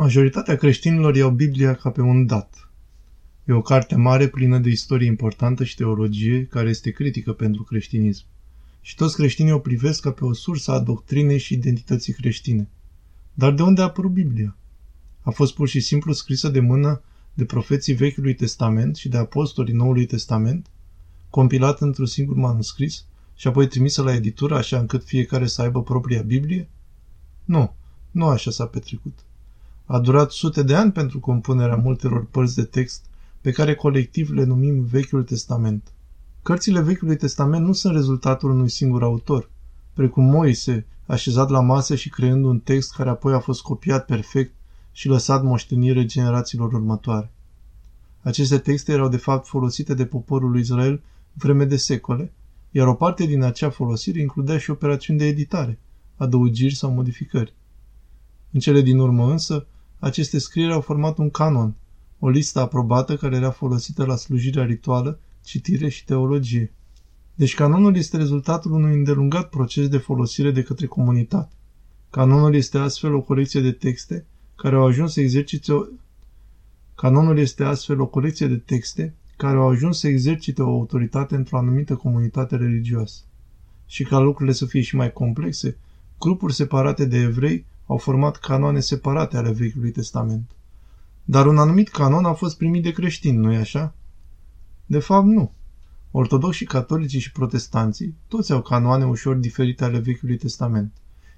Majoritatea creștinilor iau Biblia ca pe un dat. E o carte mare plină de istorie importantă și teologie care este critică pentru creștinism. Și toți creștinii o privesc ca pe o sursă a doctrinei și identității creștine. Dar de unde a apărut Biblia? A fost pur și simplu scrisă de mână de profeții Vechiului Testament și de apostolii Noului Testament, compilat într-un singur manuscris și apoi trimisă la editură așa încât fiecare să aibă propria Biblie? Nu, nu așa s-a petrecut. A durat sute de ani pentru compunerea multelor părți de text pe care colectiv le numim Vechiul Testament. Cărțile Vechiului Testament nu sunt rezultatul unui singur autor, precum Moise, așezat la masă și creând un text care apoi a fost copiat perfect și lăsat moștenire generațiilor următoare. Aceste texte erau de fapt folosite de poporul lui Israel vreme de secole, iar o parte din acea folosire includea și operațiuni de editare, adăugiri sau modificări. În cele din urmă însă, aceste scrieri au format un canon, o listă aprobată care era folosită la slujirea rituală, citire și teologie. Deci canonul este rezultatul unui îndelungat proces de folosire de către comunitate. Canonul este astfel o colecție de texte care au ajuns să exercite o... Canonul este astfel o colecție de texte care au ajuns să exercite o autoritate într-o anumită comunitate religioasă. Și ca lucrurile să fie și mai complexe, grupuri separate de evrei au format canoane separate ale Vechiului Testament. Dar un anumit canon a fost primit de creștini, nu-i așa? De fapt, nu. Ortodoxii, catolicii și protestanții, toți au canoane ușor diferite ale Vechiului Testament,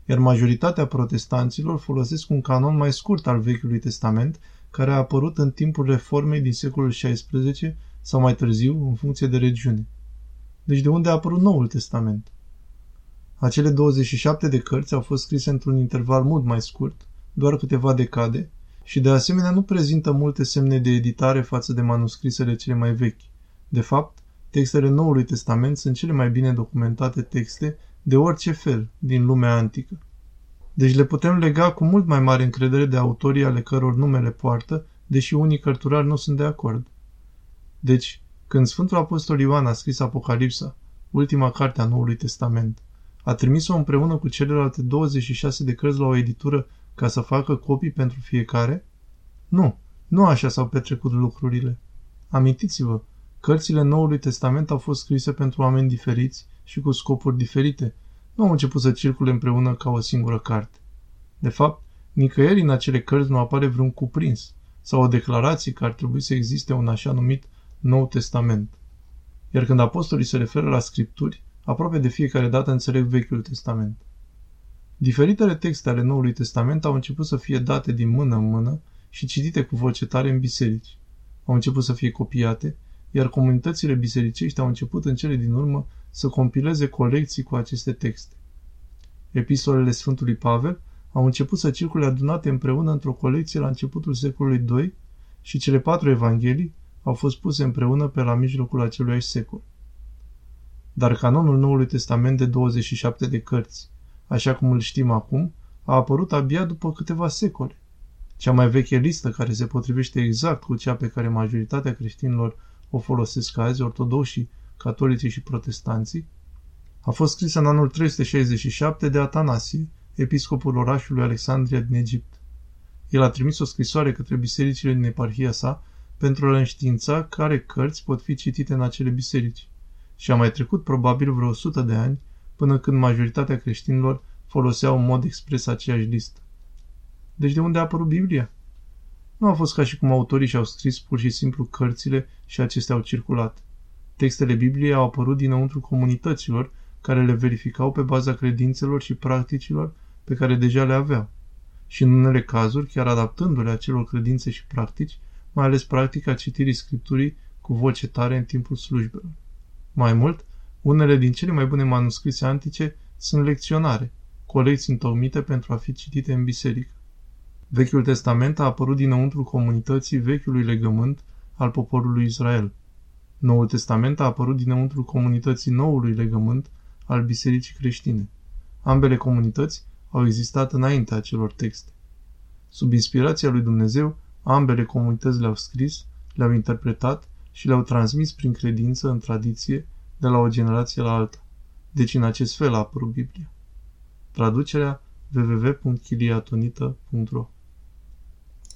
iar majoritatea protestanților folosesc un canon mai scurt al Vechiului Testament, care a apărut în timpul reformei din secolul XVI sau mai târziu, în funcție de regiune. Deci de unde a apărut Noul Testament? Acele 27 de cărți au fost scrise într-un interval mult mai scurt, doar câteva decade, și de asemenea nu prezintă multe semne de editare față de manuscrisele cele mai vechi. De fapt, textele Noului Testament sunt cele mai bine documentate texte de orice fel din lumea antică. Deci le putem lega cu mult mai mare încredere de autorii ale căror numele poartă, deși unii cărturari nu sunt de acord. Deci, când Sfântul Apostol Ioan a scris Apocalipsa, ultima carte a Noului Testament, a trimis-o împreună cu celelalte 26 de cărți la o editură ca să facă copii pentru fiecare? Nu, nu așa s-au petrecut lucrurile. Amintiți-vă, cărțile Noului Testament au fost scrise pentru oameni diferiți și cu scopuri diferite. Nu au început să circule împreună ca o singură carte. De fapt, nicăieri în acele cărți nu apare vreun cuprins sau o declarație că ar trebui să existe un așa numit Nou Testament. Iar când apostolii se referă la scripturi, aproape de fiecare dată înțeleg Vechiul Testament. Diferitele texte ale Noului Testament au început să fie date din mână în mână și citite cu voce tare în biserici. Au început să fie copiate, iar comunitățile bisericești au început în cele din urmă să compileze colecții cu aceste texte. Epistolele Sfântului Pavel au început să circule adunate împreună într-o colecție la începutul secolului II și cele patru evanghelii au fost puse împreună pe la mijlocul acelui secol. Dar canonul Noului Testament de 27 de cărți, așa cum îl știm acum, a apărut abia după câteva secole. Cea mai veche listă, care se potrivește exact cu cea pe care majoritatea creștinilor o folosesc azi, ortodoxii, catolicii și protestanții, a fost scrisă în anul 367 de Atanasie, episcopul orașului Alexandria din Egipt. El a trimis o scrisoare către bisericile din eparhia sa pentru a le înștiința care cărți pot fi citite în acele biserici. Și a mai trecut probabil vreo 100 de ani până când majoritatea creștinilor foloseau în mod expres aceeași listă. Deci de unde a apărut Biblia? Nu a fost ca și cum autorii și-au scris pur și simplu cărțile și acestea au circulat. Textele Bibliei au apărut dinăuntru comunităților care le verificau pe baza credințelor și practicilor pe care deja le aveau. Și în unele cazuri, chiar adaptându-le acelor credințe și practici, mai ales practica citirii Scripturii cu voce tare în timpul slujbelor. Mai mult, unele din cele mai bune manuscrise antice sunt lecționare, colecții întocmite pentru a fi citite în biserică. Vechiul Testament a apărut dinăuntru comunității vechiului legământ al poporului Israel. Noul Testament a apărut dinăuntru comunității noului legământ al bisericii creștine. Ambele comunități au existat înaintea acelor texte. Sub inspirația lui Dumnezeu, ambele comunități le-au scris, le-au interpretat și le-au transmis prin credință în tradiție de la o generație la alta. Deci în acest fel a apărut Biblia. Traducerea www.chiliatonita.ro